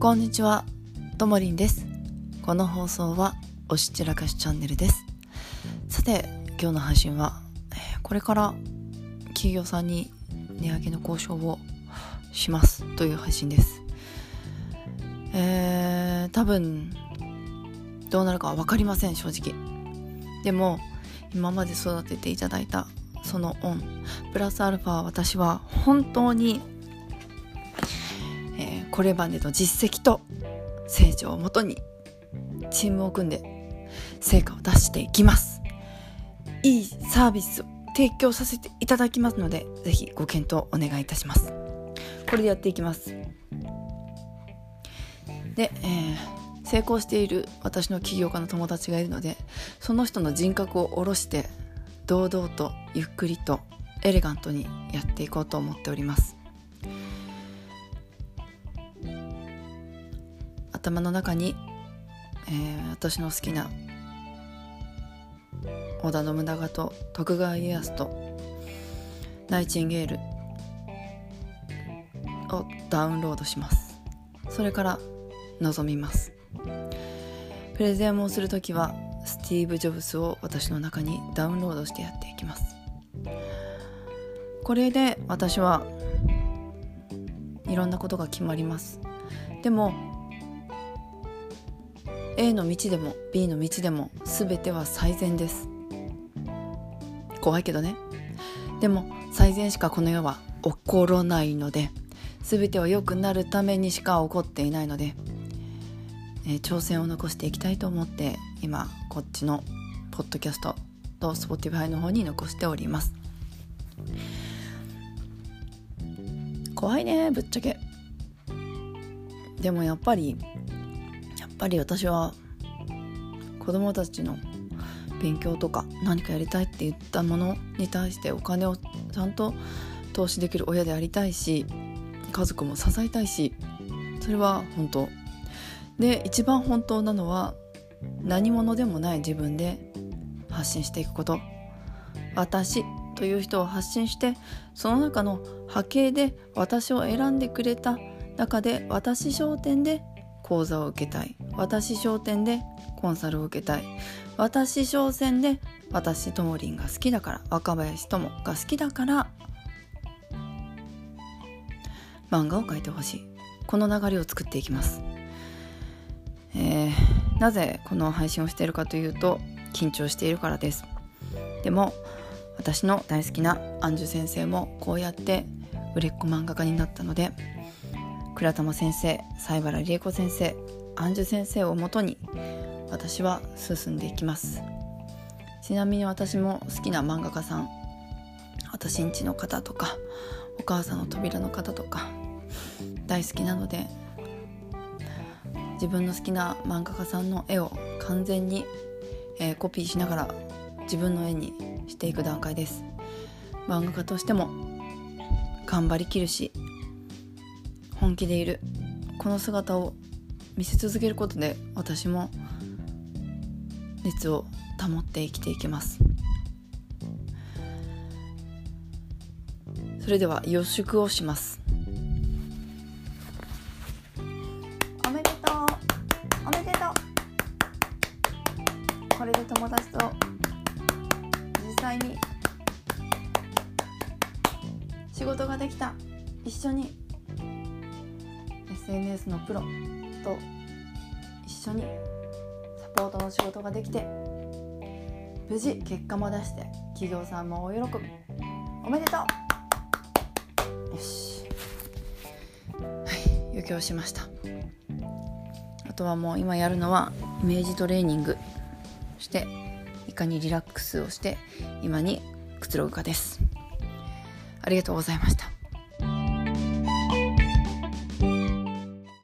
こんにちは、ともりんです。この放送は、おしちらかしチャンネルです。さて、今日の配信は、これから企業さんに値上げの交渉をしますという配信です。えー、多分、どうなるかは分かりません、正直。でも、今まで育てていただいたその恩、プラスアルファ私は本当にこれまでの実績と成長をもとにチームを組んで成果を出していきます。いいサービスを提供させていただきますのでぜひご検討お願いいたします。これでやっていきます。で、えー成功している私の起業家の友達がいるのでその人の人格を下ろして堂々とゆっくりとエレガントにやっていこうと思っております。頭の中に、えー私の好きな織田信長と徳川家康とナイチンゲールをダウンロードします。それから臨みます。プレゼンをするときはスティーブ・ジョブスを私の中にダウンロードしてやっていきます。これで私はいろんなことが決まります。でも A の道でも B の道でも全ては最善です。怖いけどね。でも最善しかこの世は起こらないので全ては良くなるためにしか起こっていないので、えー挑戦を残していきたいと思って今こっちのポッドキャストと Spotify の方に残しております。怖いねぶっちゃけ。でもやっぱりぱり私は子供たちの勉強とか何かやりたいって言ったものに対してお金をちゃんと投資できる親でありたいし家族も支えたいしそれは本当。で一番本当なのは何者でもない自分で発信していくこと。私という人を発信してその中の波形で私を選んでくれた中で私商店で講座を受けたい。私商店でコンサルを受けたい。私商店で私ともりんが好きだから。若林ともが好きだから。漫画を描いてほしい。この流れを作っていきます、えーなぜこの配信をしているかというと緊張しているからです。でも私の大好きなアンジュ先生もこうやって売れっ子漫画家になったので倉玉先生西原理恵子先生アンジュ先生をもとに私は進んでいきます。ちなみに私も好きな漫画家さん私んちの方とかお母さんの扉の方とか大好きなので自分の好きな漫画家さんの絵を完全に、えーコピーしながら自分の絵にしていく段階です。漫画家としても頑張りきるし本気でいる。この姿を見せ続けることで私も熱を保って生きていけます。それでは予祝をします。おめでとう。おめでとう。これで友達と実際に仕事ができた。一緒に SNS のプロと一緒にサポートの仕事ができて無事結果も出して企業さんも大喜び。おめでとう。よし。はい余興しました。あとはもう今やるのはイメージトレーニング。していかにリラックスをして今にくつろぐかです。ありがとうございました。